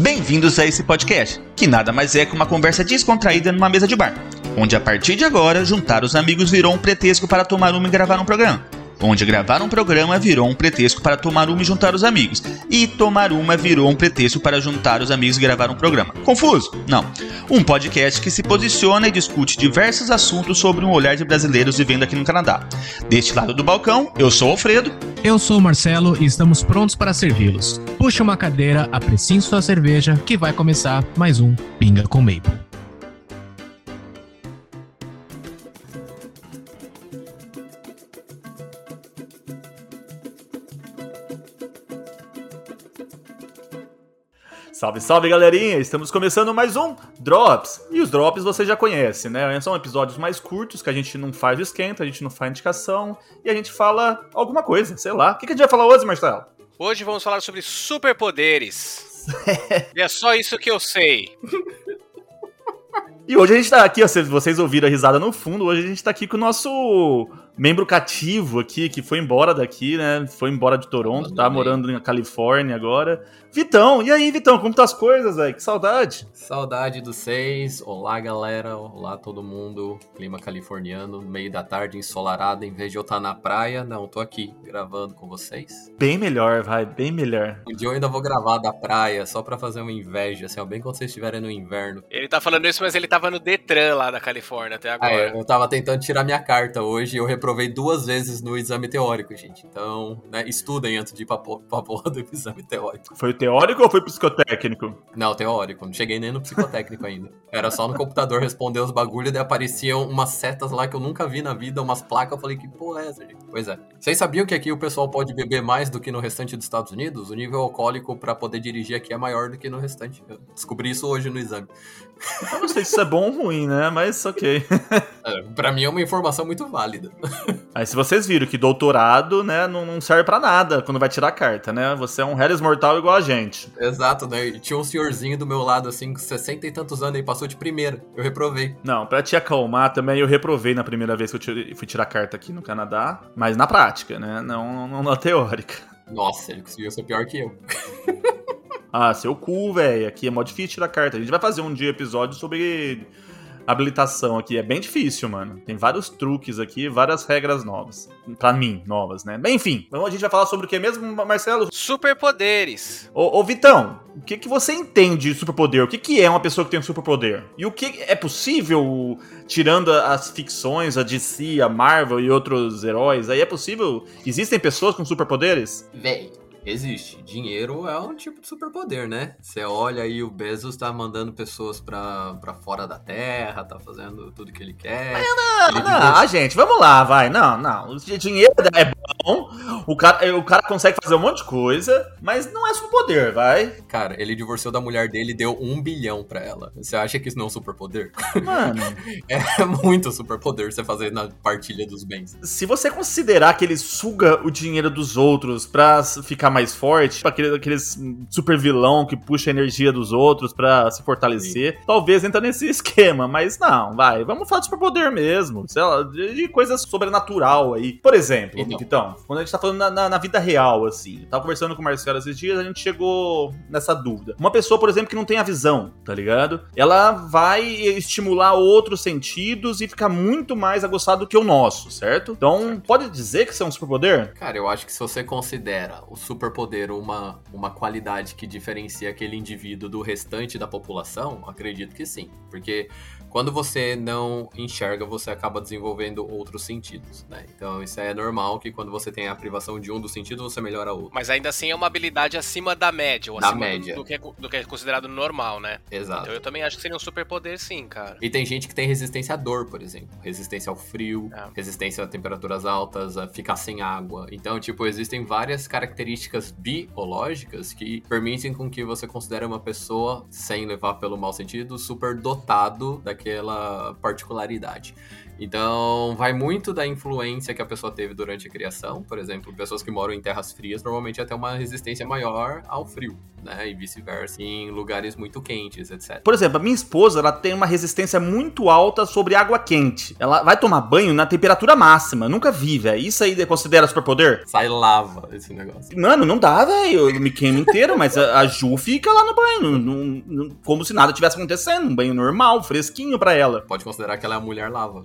Bem-vindos a esse podcast, que nada mais é que uma conversa descontraída numa mesa de bar, onde a partir de agora juntar os amigos virou um pretexto para tomar uma e gravar um programa. Onde gravar um programa virou um pretexto para tomar uma e juntar os amigos. E tomar uma virou um pretexto para juntar os amigos e gravar um programa. Confuso? Não. Um podcast que se posiciona e discute diversos assuntos sobre um olhar de brasileiros vivendo aqui no Canadá. Deste lado do balcão, eu sou o Alfredo. Eu sou o Marcelo e estamos prontos para servi-los. Puxe uma cadeira, apreciem sua cerveja, que vai começar mais um Pinga com Maple. Salve, salve galerinha! Estamos começando mais um Drops. E os Drops você já conhece, né? São episódios mais curtos que a gente não faz esquenta, a gente não faz indicação e a gente fala alguma coisa, sei lá. O que a gente vai falar hoje, Marcelo? Hoje vamos falar sobre superpoderes. e é só isso que eu sei. E hoje a gente tá aqui, ó, vocês ouviram a risada no fundo, hoje a gente tá aqui com o nosso membro cativo aqui, que foi embora daqui, né? Foi embora de Toronto, tá morando na Califórnia agora. Vitão, e aí, Vitão, como tá as coisas, velho? Que saudade. Saudade dos seis. Olá, galera. Olá, todo mundo. Clima californiano, meio da tarde, ensolarado. Em vez de eu estar na praia, não, tô aqui gravando com vocês. Bem melhor, vai, bem melhor. Um dia eu ainda vou gravar da praia, só pra fazer uma inveja, assim, ó, bem quando vocês estiverem no inverno. Ele tá falando isso, mas ele tava no Detran lá da Califórnia até agora. Ah, é, eu tava tentando tirar minha carta hoje e eu reprovei duas vezes no exame teórico, gente. Então, né, estudem antes de ir pra, pra porra do exame teórico. Foi teórico ou foi psicotécnico? Não, teórico. Não cheguei nem no psicotécnico ainda. Era só no computador responder os bagulhos, daí apareciam umas setas lá que eu nunca vi na vida, umas placas. Eu falei, que porra é essa, gente? Pois é. Vocês sabiam que aqui o pessoal pode beber mais do que no restante dos Estados Unidos? O nível alcoólico para poder dirigir aqui é maior do que no restante. Eu descobri isso hoje no exame. Eu não sei se isso é bom ou ruim, né? Mas ok. É, pra mim é uma informação muito válida. Aí se vocês viram que doutorado, né, não, não serve para nada quando vai tirar a carta, né? Você é um Harris mortal igual a gente. Exato, né? E tinha um senhorzinho do meu lado, assim, com 60 e tantos anos, e passou de primeira. Eu reprovei. Não, pra te acalmar também, eu reprovei na primeira vez que eu fui tirar carta aqui no Canadá, mas na prática, né? Não, não na teórica. Nossa, ele conseguiu ser pior que eu. ah, seu cu, velho. Aqui é mó difícil tirar carta. A gente vai fazer um dia episódio sobre habilitação aqui. É bem difícil, mano. Tem vários truques aqui, várias regras novas. Pra mim, novas, né? Bem, enfim. Então a gente vai falar sobre o que mesmo, Marcelo? Superpoderes. Ô, ô, Vitão, o que, que você entende de superpoder? O que, que é uma pessoa que tem um superpoder? E o que é possível, tirando as ficções, a DC, a Marvel e outros heróis, aí é possível? Existem pessoas com superpoderes? Véi, Existe. Dinheiro é um tipo de superpoder, né? Você olha aí, o Bezos tá mandando pessoas pra, pra fora da Terra, tá fazendo tudo que ele quer. não, ele não, ah, gente, vamos lá, vai. Não, não. O dinheiro é bom, o cara, o cara consegue fazer um monte de coisa, mas não é superpoder, vai. Cara, ele divorciou da mulher dele e deu um bilhão pra ela. Você acha que isso não é um superpoder? Mano. é muito superpoder você fazer na partilha dos bens. Se você considerar que ele suga o dinheiro dos outros pra ficar ficar mais forte, tipo aquele, aqueles super vilão que puxa a energia dos outros para se fortalecer. Sim. Talvez entra nesse esquema, mas não, vai. Vamos falar de superpoder mesmo, sei lá, de, de coisas sobrenatural aí. Por exemplo, então, então quando a gente tá falando na, na, na, vida real, assim, tava conversando com o Marcelo esses dias, a gente chegou nessa dúvida. Uma pessoa, por exemplo, que não tem a visão, tá ligado? Ela vai estimular outros sentidos e ficar muito mais aguçado do que o nosso, certo? Então, pode dizer que isso é um superpoder? Cara, eu acho que se você considera o super superpoder uma, uma qualidade que diferencia aquele indivíduo do restante da população, acredito que sim. Porque quando você não enxerga, você acaba desenvolvendo outros sentidos, né? Então isso é normal que quando você tem a privação de um dos sentidos, você melhora outro. Mas ainda assim é uma habilidade acima da média, ou da acima média. Do, do, que é, do que é considerado normal, né? Exato. Então eu também acho que seria um superpoder sim, cara. E tem gente que tem resistência à dor, por exemplo. Resistência ao frio, é. resistência a temperaturas altas, a ficar sem água. Então, tipo, existem várias características biológicas que permitem com que você considere uma pessoa, sem levar pelo mau sentido, super dotado daquele aquela particularidade. Então, vai muito da influência que a pessoa teve durante a criação. Por exemplo, pessoas que moram em terras frias normalmente até uma resistência maior ao frio. né? E vice-versa, em lugares muito quentes, etc. Por exemplo, a minha esposa, ela tem uma resistência muito alta sobre água quente. Ela vai tomar banho na temperatura máxima. Nunca vi, velho. Isso aí considera superpoder? Sai lava esse negócio. Mano, não dá, velho. Eu me queimo inteiro, mas a, a, Ju fica lá no banho, no, no, como se nada tivesse acontecendo. Um banho normal, fresquinho para ela. Pode considerar que ela é a mulher lava.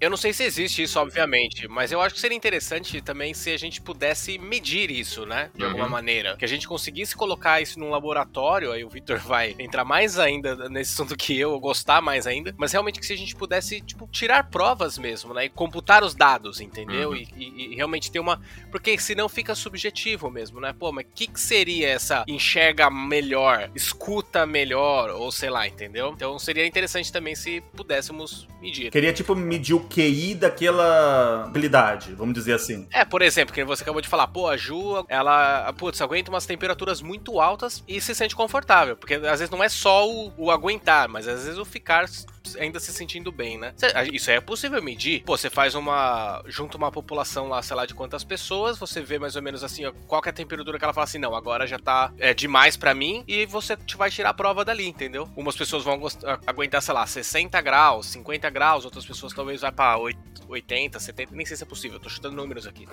eu não sei se existe isso, obviamente, mas eu acho que seria interessante também se a gente pudesse medir isso, né? De uhum. alguma maneira. Que a gente conseguisse colocar isso num laboratório, aí o Victor vai entrar mais ainda nesse assunto que eu, gostar mais ainda, mas realmente que se a gente pudesse, tipo, tirar provas mesmo, né? E computar os dados, entendeu? Uhum. E, e, e, realmente ter uma. Porque senão fica subjetivo mesmo, né? Pô, mas o que, que seria essa enxerga melhor, escuta melhor, ou sei lá, entendeu? Então seria interessante também se pudéssemos medir. Queria, tipo, medir o QI daquela habilidade, vamos dizer assim. É, por exemplo, que você acabou de falar, pô, a Ju, ela, putz, aguenta umas temperaturas muito altas e se sente confortável. Porque às vezes não é só o, o aguentar, mas às vezes o ficar ainda se sentindo bem, né? Isso é possível medir. Pô, você faz uma. junta uma população lá, sei lá, de quantas pessoas, você vê mais ou menos assim, ó, qual é a temperatura que ela fala assim, não, agora já tá é, demais para mim, e você vai tirar a prova dali, entendeu? Umas pessoas vão aguentar, sei lá, 60 graus, 50 graus, outras pessoas talvez vai pra 80, 70, nem sei se é possível, tô chutando números aqui.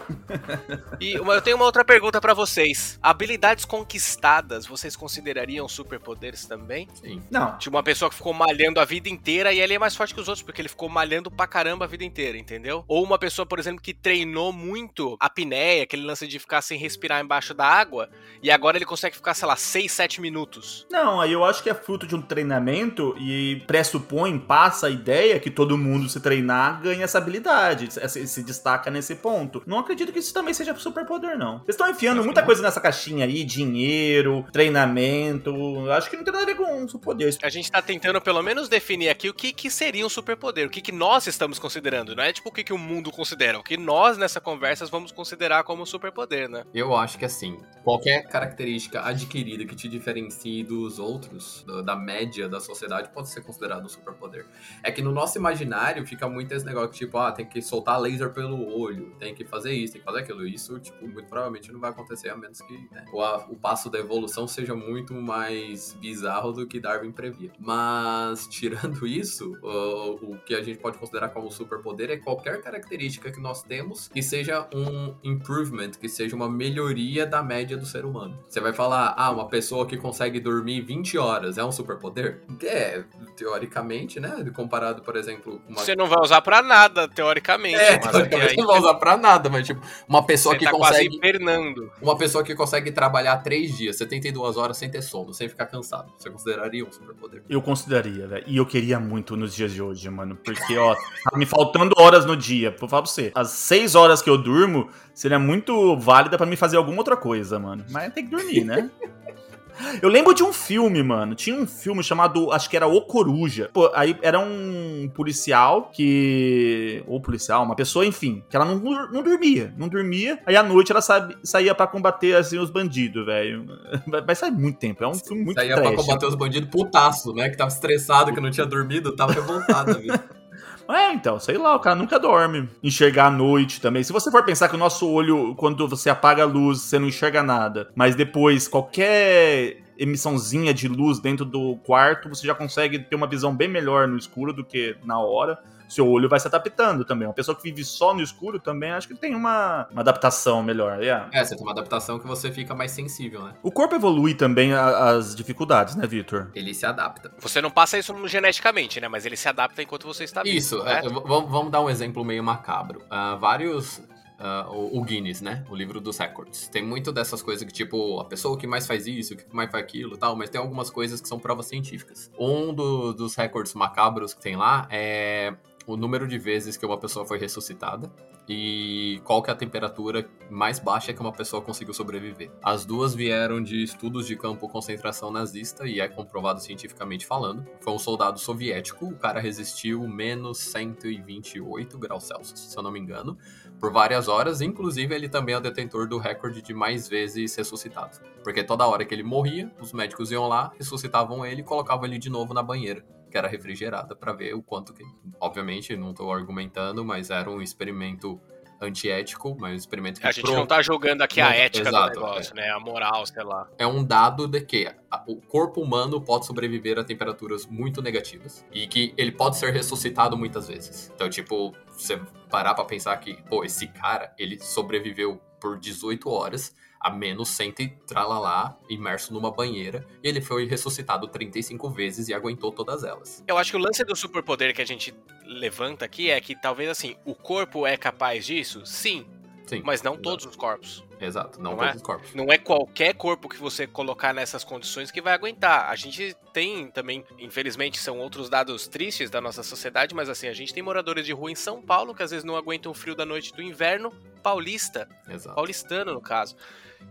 e uma, eu tenho uma outra pergunta para vocês. Habilidades conquistadas, vocês considerariam superpoderes também? Sim. Não. Tipo, uma pessoa que ficou malhando a vida inteira inteira e ele é mais forte que os outros, porque ele ficou malhando pra caramba a vida inteira, entendeu? Ou uma pessoa, por exemplo, que treinou muito a apneia, aquele lance de ficar sem respirar embaixo da água, e agora ele consegue ficar, sei lá, 6, 7 minutos. Não, aí eu acho que é fruto de um treinamento e pressupõe, passa a ideia que todo mundo se treinar ganha essa habilidade, se, se destaca nesse ponto. Não acredito que isso também seja superpoder, não. Vocês estão enfiando muita coisa nessa caixinha aí, dinheiro, treinamento, acho que não tem nada a ver com superpoder. A gente tá tentando pelo menos definir aqui o que, que seria um superpoder, o que, que nós estamos considerando. Não é tipo o que, que o mundo considera, o que nós nessa conversa vamos considerar como superpoder, né? Eu acho que assim, qualquer característica adquirida que te diferencie dos outros, da média da sociedade, pode ser considerado um superpoder. É que no nosso imaginário fica muito esse negócio tipo, ah, tem que soltar laser pelo olho, tem que fazer isso, tem que fazer aquilo. Isso, tipo, muito provavelmente não vai acontecer, a menos que né, o, a, o passo da evolução seja muito mais bizarro do que Darwin previa. Mas, tirando isso, uh, o que a gente pode considerar como superpoder é qualquer característica que nós temos que seja um improvement, que seja uma melhoria da média do ser humano. Você vai falar, ah, uma pessoa que consegue dormir 20 horas é um superpoder? É, teoricamente, né? Comparado, por exemplo, uma... Você não vai usar para nada, teoricamente. É, teoricamente não vai usar para nada, mas tipo, uma pessoa Você que tá consegue... Quase hibernando. Uma pessoa que consegue trabalhar 3 dias, 72 horas sem ter sono, sem ficar cansado. Você consideraria um superpoder? Eu consideraria, velho. E eu queria muito muito nos dias de hoje, mano. Porque, ó, tá me faltando horas no dia. Vou falar pra você. As seis horas que eu durmo seria muito válida para me fazer alguma outra coisa, mano. Mas tem que dormir, né? Eu lembro de um filme, mano. Tinha um filme chamado, acho que era O Coruja. Pô, aí era um policial que. Ou policial, uma pessoa, enfim, que ela não, não dormia. Não dormia. Aí à noite ela sabe, saía para combater assim os bandidos, velho. Vai sair muito tempo. É um filme muito Saía trash. pra combater os bandidos putaço, né? Que tava estressado, que não tinha dormido, tava revoltado, viu? É, então, sei lá, o cara nunca dorme. Enxergar à noite também. Se você for pensar que o nosso olho, quando você apaga a luz, você não enxerga nada. Mas depois, qualquer emissãozinha de luz dentro do quarto, você já consegue ter uma visão bem melhor no escuro do que na hora seu olho vai se adaptando também. Uma pessoa que vive só no escuro também acho que tem uma, uma adaptação melhor. Yeah. É, você tem uma adaptação que você fica mais sensível, né? O corpo evolui também às dificuldades, né, Victor? Ele se adapta. Você não passa isso geneticamente, né? Mas ele se adapta enquanto você está vivo. Isso, é, vamos dar um exemplo meio macabro. Uh, vários Uh, o, o, Guinness, né? O livro dos records. Tem muito dessas coisas que, tipo, a pessoa que mais faz isso, que mais faz aquilo tal, mas tem algumas coisas que são provas científicas. Um do, dos recordes macabros que tem lá é o número de vezes que uma pessoa foi ressuscitada e qual que é a temperatura mais baixa que uma pessoa conseguiu sobreviver. As duas vieram de estudos de campo concentração nazista e é comprovado cientificamente falando. Foi um soldado soviético, o cara resistiu menos 128 graus Celsius, se eu não me engano, por várias horas, inclusive ele também é o detentor do recorde de mais vezes ressuscitado. Porque toda hora que ele morria, os médicos iam lá, ressuscitavam ele e colocavam ele de novo na banheira que era refrigerada para ver o quanto que. Obviamente, não estou argumentando, mas era um experimento antiético, mas um experimento que A gente não tá jogando aqui a Não, ética exato, do negócio, né? A moral, sei lá. é um dado de que o corpo humano pode sobreviver a temperaturas muito negativas e que ele pode ser ressuscitado muitas vezes. Então, tipo, você parar pra pensar que, pô, esse cara, ele sobreviveu por 18 horas a menos 100 e tralalá, imerso numa banheira, e ele foi ressuscitado 35 vezes e aguentou todas elas. Eu acho que o lance do superpoder que a gente levanta aqui é que talvez assim, o corpo é capaz disso? Sim, Sim. mas não todos os corpos. Exato, não, Não todos é? os corpos. Não é qualquer corpo que você colocar nessas condições que vai aguentar. A gente tem também, infelizmente, são outros dados tristes da nossa sociedade, mas assim, a gente tem moradores de rua em São Paulo que às vezes não aguentam o frio da noite do inverno paulista, Exato. paulistano no caso.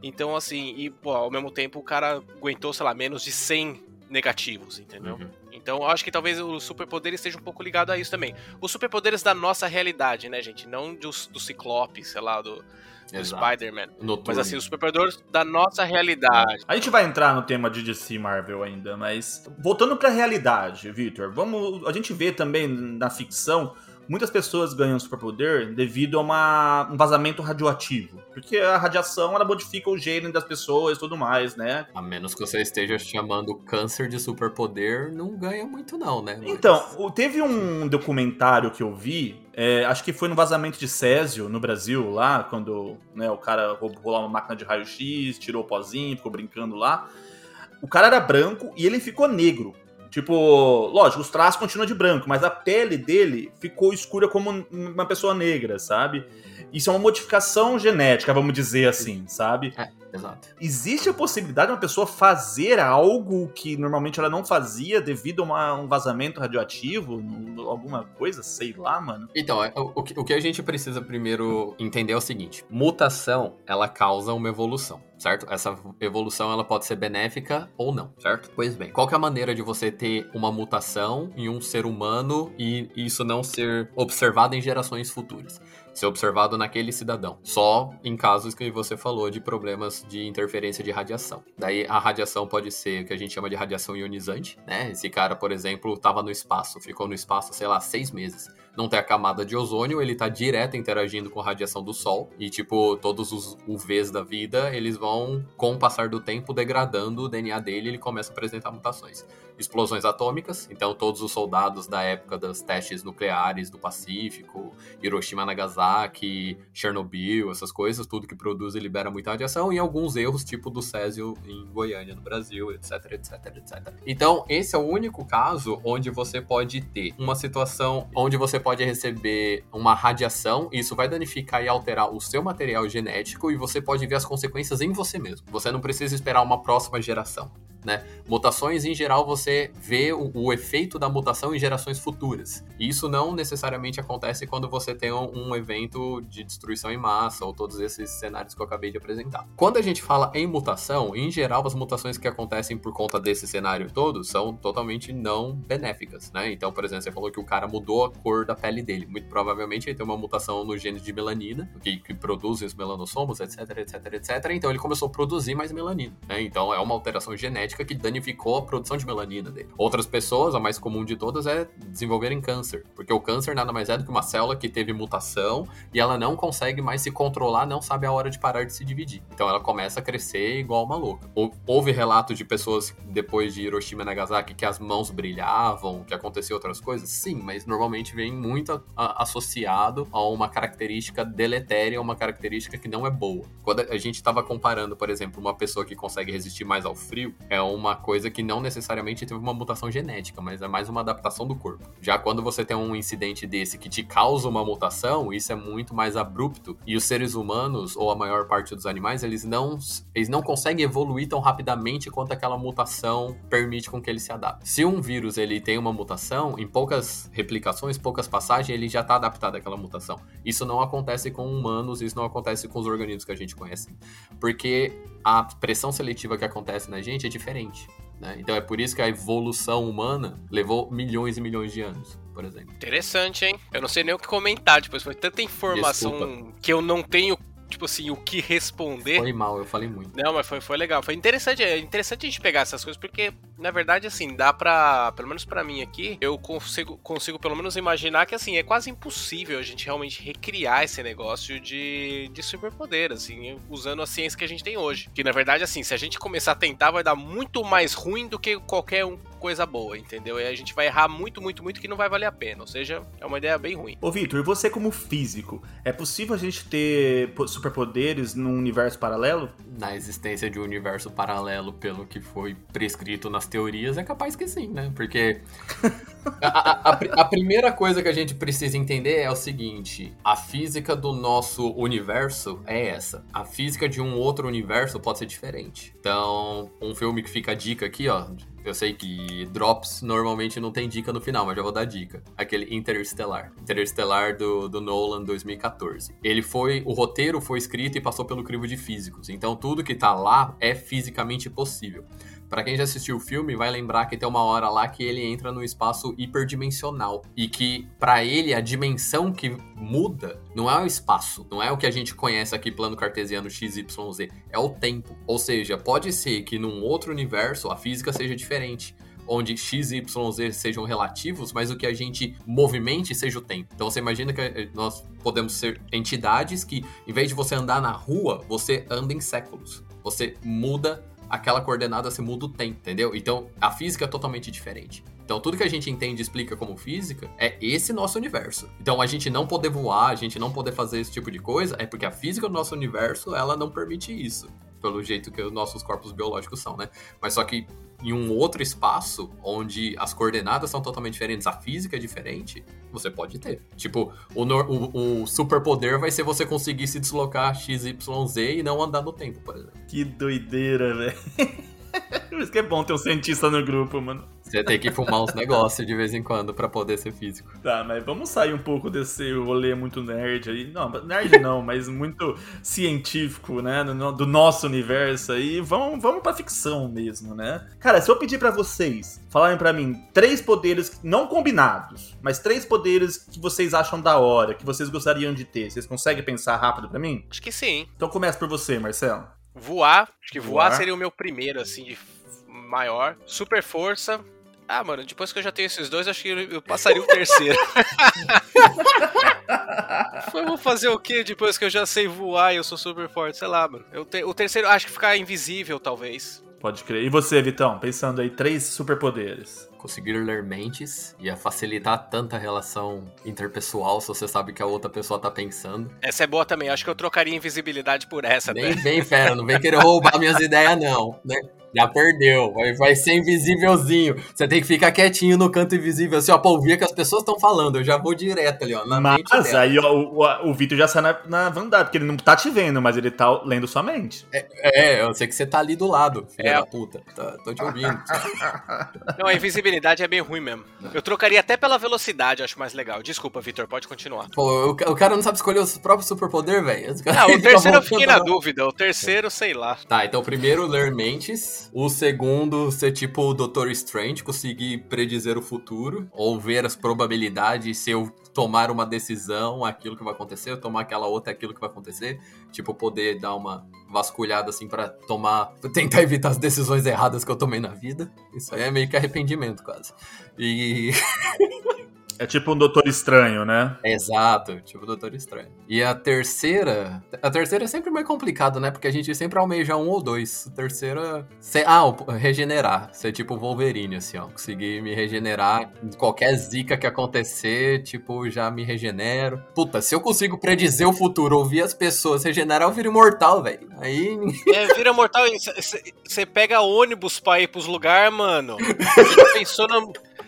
Então, assim, e pô, ao mesmo tempo o cara aguentou, sei lá, menos de 100 negativos, entendeu? Uhum. Então eu acho que talvez o superpoder esteja um pouco ligado a isso também. Os superpoderes da nossa realidade, né, gente? Não dos, do Ciclope, sei lá, do, do. Spider-Man. Mas assim, os superpoderes da nossa realidade. A gente vai entrar no tema de DC Marvel ainda, mas voltando pra realidade, Victor, vamos, a gente vê também na ficção muitas pessoas ganham superpoder devido a uma, um vazamento radioativo, porque a radiação ela modifica o gene das pessoas e tudo mais, né? A menos que você esteja chamando câncer de superpoder, não ganha muito não, né? Mas- Então, teve um documentário que eu vi, é, acho que foi no vazamento de Césio, no Brasil, lá, quando né, o cara roubou lá uma máquina de raio-x, tirou o pozinho, ficou brincando lá. O cara era branco e ele ficou negro. Tipo, lógico, os traços continuam de branco, mas a pele dele ficou escura como um- uma pessoa negra, sabe? Isso é uma modificação genética, vamos dizer assim, sabe? Exato. Existe a possibilidade de uma pessoa fazer algo que normalmente ela não fazia devido a uma- um vazamento radioativo? Alguma coisa? Sei lá, mano. Então, é, o, o que, a gente precisa primeiro entender é o seguinte: mutação, ela causa uma evolução, certo? Essa evolução ela pode ser benéfica ou não, certo? Pois bem, qual que é a maneira de você ter uma mutação em um ser humano e isso não ser observado em gerações futuras? Ser observado naquele cidadão, só em casos que você falou de problemas de interferência de radiação. Daí a radiação pode ser o que a gente chama de radiação ionizante, né? Esse cara, por exemplo, estava no espaço, ficou no espaço, sei lá, seis meses não tem a camada de ozônio, ele tá direto interagindo com a radiação do sol. E, tipo, todos os UVs da vida, eles vão, com o passar do tempo, degradando o DNA dele ele começa a apresentar mutações. Explosões atômicas, então todos os soldados da época dos testes nucleares do Pacífico, Hiroshima, Nagasaki, Chernobyl, essas coisas, tudo que produz e libera muita radiação, e alguns erros, tipo do Césio em Goiânia, no Brasil, etc, etc, etc. Então, esse é o único caso onde você pode ter uma situação onde você pode receber uma radiação, e isso vai danificar e alterar o seu material genético, e você pode ver as consequências em você mesmo. Você não precisa esperar uma próxima geração. Né? Mutações, em geral, você vê o, o, efeito da mutação em gerações futuras. E isso não necessariamente acontece quando você tem um, um, evento de destruição em massa, ou todos esses cenários que eu acabei de apresentar. Quando a gente fala em mutação, em geral, as mutações que acontecem por conta desse cenário todo são totalmente não benéficas, né? Então, por exemplo, você falou que o cara mudou a cor da pele dele. Muito provavelmente ele tem uma mutação no gene de melanina, que, que produz os melanossomos, etc, etc, etc. Então ele começou a produzir mais melanina, né? Então é uma alteração genética que danificou a produção de melanina dele. Outras pessoas, a mais comum de todas, é desenvolverem câncer, porque o câncer nada mais é do que uma célula que teve mutação e ela não consegue mais se controlar, não sabe a hora de parar de se dividir. Então ela começa a crescer igual uma louca. Houve relatos de pessoas depois de Hiroshima e Nagasaki que as mãos brilhavam, que aconteceu outras coisas? Sim, mas normalmente vem muito associado a uma característica deletéria, uma característica que não é boa. Quando a gente estava comparando, por exemplo, uma pessoa que consegue resistir mais ao frio, é uma coisa que não necessariamente teve uma mutação genética, mas é mais uma adaptação do corpo. Já quando você tem um incidente desse que te causa uma mutação, isso é muito mais abrupto. E os seres humanos, ou a maior parte dos animais, eles não, eles não conseguem evoluir tão rapidamente quanto aquela mutação permite com que ele se adapte. Se um vírus ele tem uma mutação, em poucas replicações, poucas passagens, ele já está adaptado àquela mutação. Isso não acontece com humanos, isso não acontece com os organismos que a gente conhece. Porque a pressão seletiva que acontece na gente é diferente. Né? Então é por isso que a evolução humana levou milhões e milhões de anos, por exemplo. Interessante, hein? Eu não sei nem o que comentar, depois foi tanta informação Desculpa. que eu não tenho, tipo assim, o que responder. Foi mal, eu falei muito. Não, mas foi, foi legal. Foi interessante, é interessante a gente pegar essas coisas, porque Na verdade, assim, dá pra. Pelo menos para mim aqui, eu consigo, consigo pelo menos imaginar que assim, é quase impossível a gente realmente recriar esse negócio de, de superpoder, assim, usando a ciência que a gente tem hoje. Que na verdade, assim, se a gente começar a tentar, vai dar muito mais ruim do que qualquer um coisa boa, entendeu? E a gente vai errar muito, muito, muito que não vai valer a pena. Ou seja, é uma ideia bem ruim. Ô, Vitor, você como físico, é possível a gente ter superpoderes num universo paralelo? Na existência de um universo paralelo, pelo que foi prescrito teorias, é capaz que sim, né? Porque a, a, a, primeira coisa que a gente precisa entender é o seguinte: a física do nosso universo é essa. A física de um outro universo pode ser diferente. Então, um filme que fica a dica aqui, ó, eu sei que Drops normalmente não tem dica no final, mas já vou dar dica. Aquele Interstellar. Interstellar do, do Nolan 2014. Ele foi. O roteiro foi escrito e passou pelo crivo de físicos. Então tudo que tá lá é fisicamente possível. Para quem já assistiu o filme, vai lembrar que tem uma hora lá que ele entra no espaço hiperdimensional e que para ele a dimensão que muda não é o espaço, não é o que a gente conhece aqui plano cartesiano XYZ, é o tempo. Ou seja, pode ser que num outro universo a física seja diferente onde x, y, z sejam relativos, mas o que a gente movimente seja o tempo. Então você imagina que eh, nós podemos ser entidades que, em vez de você andar na rua, você anda em séculos. Você muda aquela coordenada se muda o tempo, entendeu? Então a física é totalmente diferente. Então tudo que a gente entende e explica como física é esse nosso universo. Então a gente não poder voar, a gente não poder fazer esse tipo de coisa é porque a física do nosso universo ela não permite isso, pelo jeito que os nossos corpos biológicos são, né? Mas só que em um outro espaço onde as coordenadas são totalmente diferentes, a física é diferente, você pode ter. Tipo, o, o, o superpoder vai ser você conseguir se deslocar XYZ e não andar no tempo, por exemplo. Que doideira, velho. Por isso que é bom ter um cientista no grupo, mano. Você tem que fumar uns negócios de vez em quando para poder ser físico. Tá, mas vamos sair um pouco desse rolê muito nerd aí. Não, nerd não, mas muito científico, né? Do nosso universo aí. Vamos, vamos pra ficção mesmo, né? Cara, se eu pedir para vocês falarem para mim três poderes não combinados, mas três poderes que vocês acham da hora, que vocês gostariam de ter, vocês conseguem pensar rápido para mim? Acho que sim. Então começa por você, Marcelo. Voar, acho que voar, voar seria o meu primeiro, assim, de maior. Super força, ah, mano, depois que eu já tenho esses dois, acho que eu passaria o terceiro. eu vou fazer o quê depois que eu já sei voar e eu sou super forte? Sei lá, mano. Eu te... O terceiro, acho que ficar invisível, talvez. Pode crer. E você, Vitão? Pensando aí, três superpoderes. Conseguir ler mentes ia facilitar tanta relação interpessoal se você sabe que a outra pessoa tá pensando. Essa é boa também. Acho que eu trocaria invisibilidade por essa. Nem vem, fera. Não vem querer roubar minhas ideias, não. Né? Já perdeu. Vai, vai ser invisívelzinho. Você tem que ficar quietinho no canto invisível, assim, ó, pra ouvir o que as pessoas estão falando. Eu já vou direto ali, ó. Na mas aí ó, o, o Vitor já sai na, na vantagem, porque ele não tá te vendo, mas ele tá lendo sua mente. É, é eu sei que você tá ali do lado, filha é. da puta. Tá, tô te ouvindo. não, a invisibilidade é bem ruim mesmo. Eu trocaria até pela velocidade, acho mais legal. Desculpa, Vitor, pode continuar. Pô, o, o, cara não sabe escolher o próprio superpoder, velho. Ah, o terceiro eu fiquei na dúvida. O terceiro, sei lá. Tá, então primeiro ler mentes. O segundo, ser tipo o Doutor Strange, conseguir predizer o futuro, ou ver as probabilidades se eu tomar uma decisão, aquilo que vai acontecer, eu tomar aquela outra, aquilo que vai acontecer. Tipo, poder dar uma vasculhada assim para tomar, tentar evitar as decisões erradas que eu tomei na vida. Isso aí é meio que arrependimento, quase. E É tipo um Doutor Estranho, né? Exato, tipo Doutor Estranho. E a terceira. A terceira é sempre mais complicado, né? Porque a gente sempre almeja um ou dois. A terceira. Ah, regenerar. Ser tipo Wolverine, assim, ó. Conseguir me regenerar. Qualquer zica que acontecer, tipo, já me regenero. Puta, se eu consigo predizer o futuro, ouvir as pessoas regenerar, eu viro imortal, velho. Aí. É, vira mortal. Você pega ônibus pra ir pros lugares, mano. Você pensou na.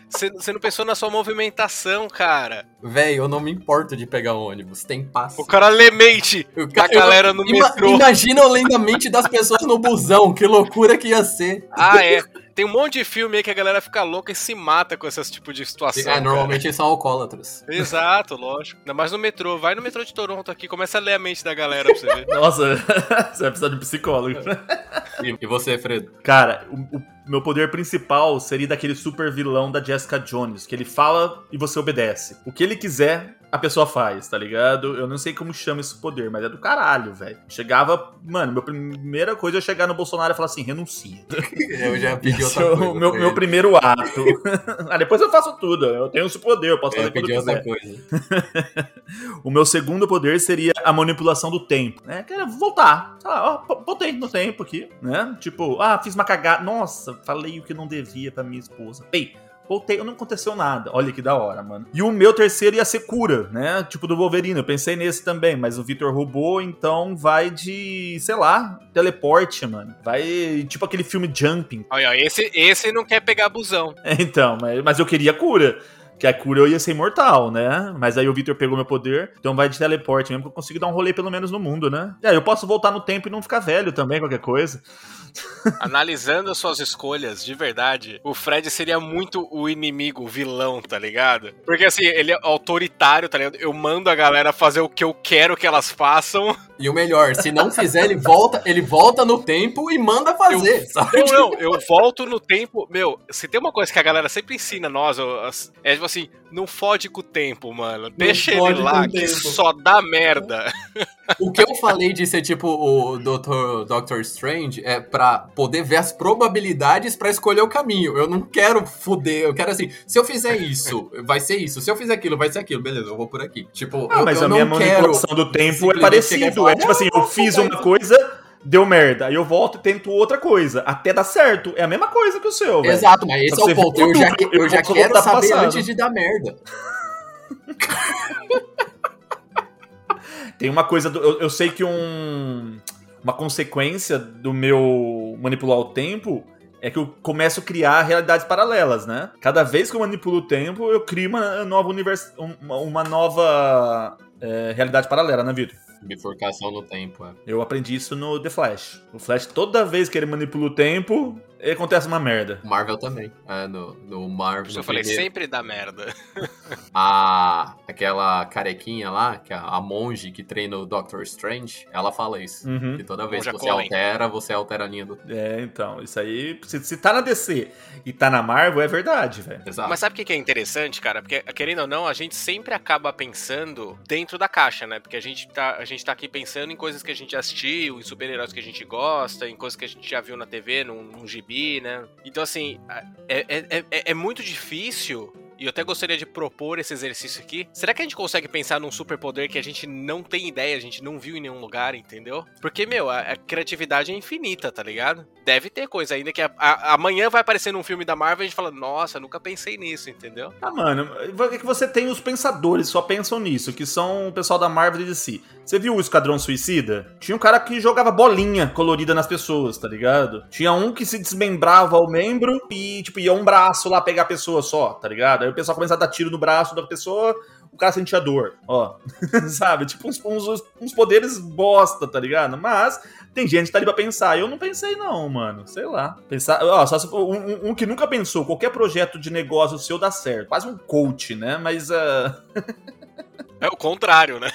Você não pensou na sua movimentação, cara. Véi, eu não me importo de pegar ônibus, tem passo. O cara lê mente o cara, da galera no ima, metrô. Imagina eu lendo a mente das pessoas no busão, que loucura que ia ser. Ah, é. Tem um monte de filme aí que a galera fica louca e se mata com esse tipo de situação. É, normalmente eles são alcoólatras. Exato, lógico. Ainda mais no metrô. Vai no metrô de Toronto aqui, começa a ler a mente da galera pra você ver. Nossa, você vai precisar de um psicólogo. E, você, Fredo? Cara, o, o meu poder principal seria daquele super vilão da Jessica Jones, que ele fala e você obedece. O que ele quiser, a pessoa faz, tá ligado? Eu não sei como chama esse poder, mas é do caralho, velho. Chegava, mano, minha primeira coisa é chegar no Bolsonaro e falar assim, renuncia. Eu já pedi outra é coisa. o meu, meu primeiro ato. ah, depois eu faço tudo. Eu tenho esse poder, eu posso Eu fazer ia tudo outra coisa. O meu segundo poder seria a manipulação do tempo, né? Que era voltar. Sei lá, ó, voltei no tempo aqui, né? Tipo, ah, fiz uma cagada. Nossa, falei o que não devia pra minha esposa. Ei, voltei, não aconteceu nada. Olha que da hora, mano. E o meu terceiro ia ser cura, né? Tipo do Wolverine. Eu pensei nesse também, mas o Victor roubou, então vai de, sei lá, teleporte, mano. Vai tipo aquele filme Jumping. Olha, esse, esse não quer pegar busão. Então, mas, mas eu queria cura. Que a cura eu ia ser imortal, né? Mas aí o Victor pegou meu poder, então vai de teleporte mesmo, que eu consigo dar um rolê pelo menos no mundo, né? Aí eu posso voltar no tempo e não ficar velho também, qualquer coisa. Analisando as suas escolhas, de verdade, o Fred seria muito o inimigo, o vilão, tá ligado? Porque assim, ele é autoritário, tá ligado? Eu mando a galera fazer o que eu quero que elas façam. E o melhor, se não fizer, ele volta, ele volta no tempo e manda fazer, sabe? Não, não, eu volto no tempo. Meu, se tem uma coisa que a galera sempre ensina nós, é tipo assim, não fode com o tempo, mano. Deixa ele fode com lá, que tempo. só dá merda. O que eu falei de ser tipo o Dr. Doctor Strange é pra poder ver as probabilidades pra escolher o caminho. Eu não quero foder, eu quero assim, se eu fizer isso, vai ser isso. Se eu fizer aquilo, vai ser aquilo. Beleza, eu vou por aqui. Tipo, Ah, eu, mas eu a não minha quero manipulação do tempo é parecido. falar, É tipo assim, "Não, eu fiz uma coisa, deu merda. Aí eu volto e tento outra coisa. Até dar certo. É a mesma coisa que o seu, velho. Exato, mas esse é o ponto. Eu já, eu eu já quero pro saber passado. antes de dar merda. Tem uma coisa. Do, eu, eu sei que um. Uma consequência do meu manipular o tempo é que eu começo a criar realidades paralelas, né? Cada vez que eu manipulo o tempo, eu crio uma nova univers, uma, uma nova é, realidade paralela, né, Vitor? Bifurcação no tempo, é. Eu aprendi isso no The Flash. O Flash, toda vez que ele manipula o tempo, acontece uma merda. Marvel também. É, no, no Marvel. Eu no falei, primeiro- sempre dá merda. a aquela carequinha lá, que é a monge que treina o Doctor Strange, ela fala isso. Uhum. Que toda vez que você Cohen. altera, você altera a linha do. É, então, isso aí. Se, se tá na DC e tá na Marvel, é verdade, velho. Exato. Mas sabe o que é interessante, cara? Porque, querendo ou não, a gente sempre acaba pensando dentro da caixa, né? Porque a gente tá, a gente tá aqui pensando em coisas que a gente já assistiu, em super-heróis que a gente gosta, em coisas que a gente já viu na TV, num, num gibi, né? Então, assim, é, é, é, é muito difícil. E eu até gostaria de propor esse exercício aqui. Será que a gente consegue pensar num superpoder que a gente não tem ideia, a gente não viu em nenhum lugar, entendeu? Porque, meu, a, a criatividade é infinita, tá ligado? Deve ter coisa ainda que a- a- amanhã vai aparecer num filme da Marvel e a gente fala, nossa, nunca pensei nisso, entendeu? Ah, mano, é que você tem os pensadores, só pensam nisso, que são o pessoal da Marvel e DC. Você viu o Esquadrão Suicida? Tinha um cara que jogava bolinha colorida nas pessoas, tá ligado? Tinha um que se desmembrava o membro e, tipo, ia um braço lá pegar a pessoa só, tá ligado? Aí o pessoal começava a dar tiro no braço da pessoa, o cara sentia dor, ó. Sabe? Tipo, uns, uns, uns poderes bosta, tá ligado? Mas tem gente que tá ali pra pensar. Eu não pensei, não, mano. Sei lá. Pensar. Ó, só se for um, um- um que nunca pensou, qualquer projeto de negócio seu dá certo. Quase um coach, né? Mas ah, É o contrário, né?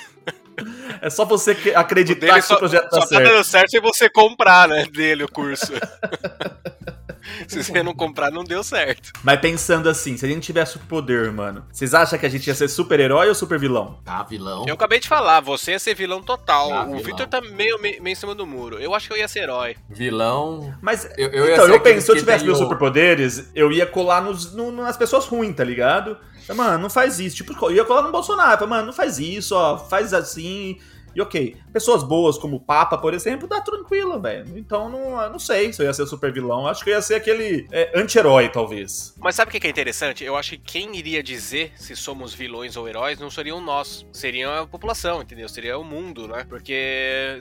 é só você O acreditar que só, o projeto só dá tá certo. dando certo se você comprar, né, dele o curso. se você não comprar, não deu certo. Mas pensando assim, se a gente tivesse superpoder, mano, vocês acham que a gente ia ser super-herói ou super-vilão? Tá, vilão. Eu acabei de falar, você ia ser vilão total. Ah, o vilão. Victor tá meio, meio, meio em cima do muro. Eu acho que eu ia ser herói. Vilão. Mas Eu, eu ia então, ser eu penso, se eu tivesse meus o- superpoderes, eu ia colar nos, no- nas pessoas ruins, tá ligado? Mano, não faz isso. Tipo, eu ia colar no Bolsonaro. Falei, Mano, não faz isso, ó. Faz assim. E ok. Pessoas boas como o Papa, por exemplo, dá tranquilo, velho. Então, não, não sei se eu ia ser super vilão. Acho que eu ia ser aquele é, anti-herói, talvez. Mas sabe o que é interessante? Eu acho que quem iria dizer se somos vilões ou heróis não seriam nós, seriam a população, entendeu? Seria o mundo, né? Porque,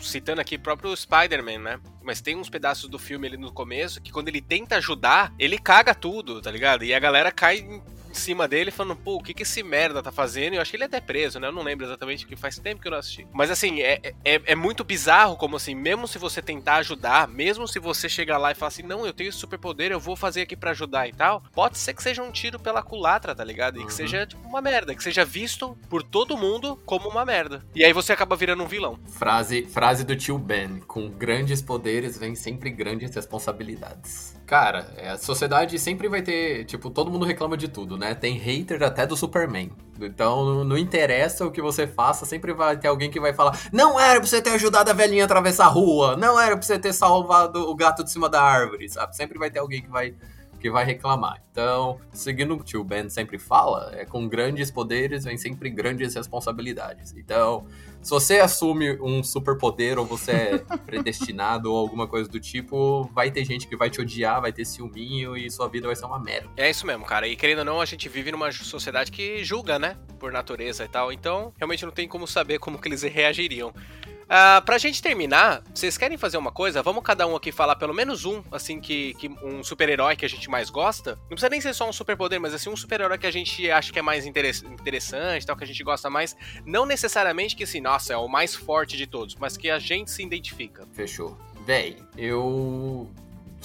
citando aqui o próprio Spider-Man, né? Mas tem uns pedaços do filme ali no começo que quando ele tenta ajudar, ele caga tudo, tá ligado? E a galera cai em cima dele falando, pô, o que que esse merda tá fazendo? E eu acho que ele é até preso, né? Eu não lembro exatamente, porque faz tempo que eu não assisti. Mas assim, é, é, é muito bizarro como assim, mesmo se você tentar ajudar, mesmo se você chegar lá e falar assim, não, eu tenho esse superpoder, eu vou fazer aqui pra ajudar e tal, pode ser que seja um tiro pela culatra, tá ligado? E que Uhum. seja tipo uma merda, que seja visto por todo mundo como uma merda. E aí você acaba virando um vilão. Frase, frase do tio Ben: com grandes poderes vem sempre grandes responsabilidades. Cara, é, a sociedade sempre vai ter. Tipo, todo mundo reclama de tudo, né? Tem hater até do Superman. Então, não interessa o que você faça, sempre vai ter alguém que vai falar: Não era pra você ter ajudado a velhinha a atravessar a rua, não era pra você ter salvado o gato de cima da árvore, sabe? Sempre vai ter alguém que vai que vai reclamar. Então, seguindo o que o tio Ben sempre fala, é com grandes poderes vem sempre grandes responsabilidades. Então, se você assume um superpoder ou você é predestinado ou alguma coisa do tipo, vai ter gente que vai te odiar, vai ter ciúminho e sua vida vai ser uma merda. É isso mesmo, cara. E querendo ou não, a gente vive numa sociedade que julga, né? Por natureza e tal. Então, realmente não tem como saber como que eles reagiriam. Uh, pra gente terminar, vocês querem fazer uma coisa? Vamos cada um aqui falar pelo menos um, assim, que, que um super-herói que a gente mais gosta. Não precisa nem ser só um super-poder, mas assim, um super-herói que a gente acha que é mais interessante, tal, que a gente gosta mais. Não necessariamente que assim, nossa, é o mais forte de todos, mas que a gente se identifica. Fechou. Véi, eu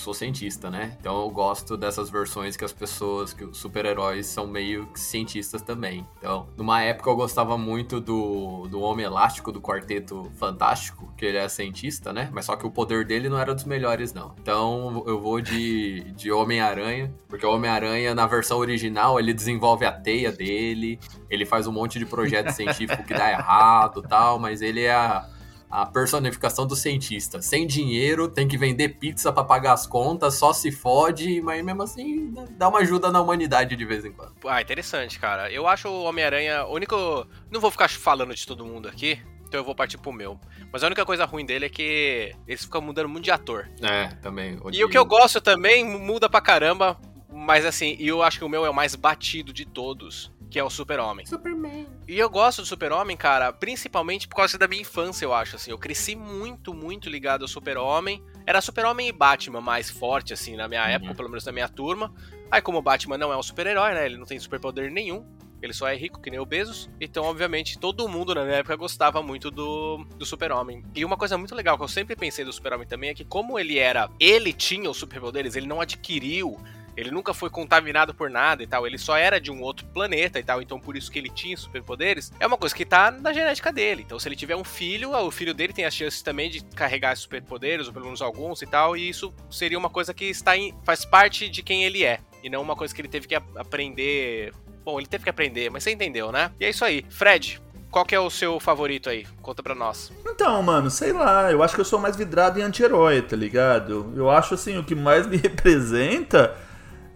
sou cientista, né? Então eu gosto dessas versões que as pessoas, que os super-heróis são meio cientistas também. Então, numa época eu gostava muito do, do Homem Elástico do Quarteto Fantástico, que ele é cientista, né? Mas só que o poder dele não era dos melhores, não. Então eu vou de, de Homem-Aranha, porque o Homem-Aranha, na versão original, ele desenvolve a teia dele, ele faz um monte de projeto científico que dá errado tal, mas ele é a a personificação do cientista. Sem dinheiro, tem que vender pizza para pagar as contas, só se fode, mas mesmo assim dá uma ajuda na humanidade de vez em quando. Ah, interessante, cara. Eu acho o Homem-Aranha o único. Não vou ficar falando de todo mundo aqui, então eu vou partir pro meu. Mas a única coisa ruim dele é que eles ficam mudando muito de ator. É, também. E o que eu gosto também muda pra caramba, mas assim, eu acho que o meu é o mais batido de todos que é o Super-Homem. Superman. E eu gosto do Super-Homem, cara, principalmente por causa da minha infância, eu acho, assim. Eu cresci muito, muito ligado ao Super-Homem. Era Super-Homem e Batman mais forte, assim, na minha uhum. época, pelo menos na minha turma. Aí, como o Batman não é um super-herói, né? Ele não tem superpoder nenhum. Ele só é rico, que nem o Bezos. Então, obviamente, todo mundo na minha época gostava muito do, do Super-Homem. E uma coisa muito legal que eu sempre pensei do Super-Homem também é que, como ele era. Ele tinha os superpoderes, ele não adquiriu ele nunca foi contaminado por nada e tal. Ele só era de um outro planeta e tal. Então, por isso que ele tinha superpoderes. É uma coisa que tá na genética dele. Então, se ele tiver um filho, o filho dele tem as chances também de carregar superpoderes, ou pelo menos alguns e tal. E isso seria uma coisa que está em, faz parte de quem ele é. E não uma coisa que ele teve que aprender. Bom, ele teve que aprender, mas você entendeu, né? E é isso aí. Fred, qual que é o seu favorito aí? Conta pra nós. Então, mano, sei lá, eu acho que eu sou mais vidrado em anti-herói, tá ligado? Eu acho assim, o que mais me representa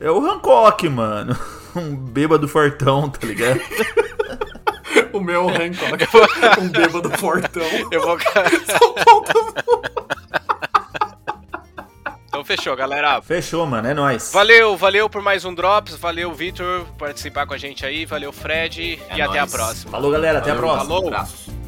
é o Hancock, mano. Um bêbado fortão, tá ligado? o meu é o Hancock. um bêbado fortão. Eu vou. Então fechou, galera. Fechou, mano. É nóis. Valeu, valeu por mais um Drops. Valeu, Vitor, por participar com a gente aí. Valeu, Fred. É e nóis. até a próxima. Falou, galera. Até valeu, a próxima. Falou. Abraços.